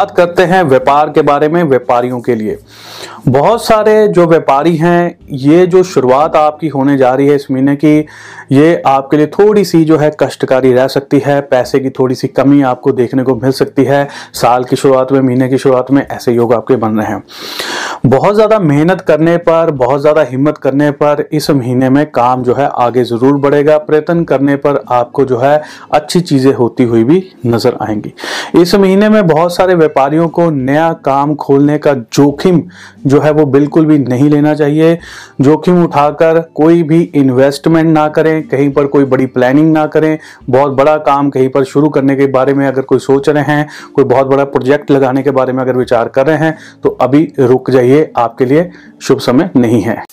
बात करते हैं व्यापार के बारे में, व्यापारियों के लिए। बहुत सारे जो व्यापारी हैं, ये जो शुरुआत आपकी होने जा रही है इस महीने की, ये आपके लिए थोड़ी सी जो है कष्टकारी रह सकती है, पैसे की थोड़ी सी कमी आपको देखने को मिल सकती है। साल की शुरुआत में, महीने की शुरुआत में ऐसे योग आपके बन रहे हैं। बहुत ज़्यादा मेहनत करने पर, बहुत ज़्यादा हिम्मत करने पर इस महीने में काम जो है आगे ज़रूर बढ़ेगा। प्रयत्न करने पर आपको जो है अच्छी चीज़ें होती हुई भी नज़र आएँगी। इस महीने में बहुत सारे व्यापारियों को नया काम खोलने का जोखिम जो है वो बिल्कुल भी नहीं लेना चाहिए। जोखिम उठाकर कोई भी इन्वेस्टमेंट ना करें, कहीं पर कोई बड़ी प्लानिंग ना करें। बहुत बड़ा काम कहीं पर शुरू करने के बारे में अगर कोई सोच रहे हैं, कोई बहुत बड़ा प्रोजेक्ट लगाने के बारे में अगर विचार कर रहे हैं तो अभी रुक जाइए। आपके लिए शुभ समय नहीं है।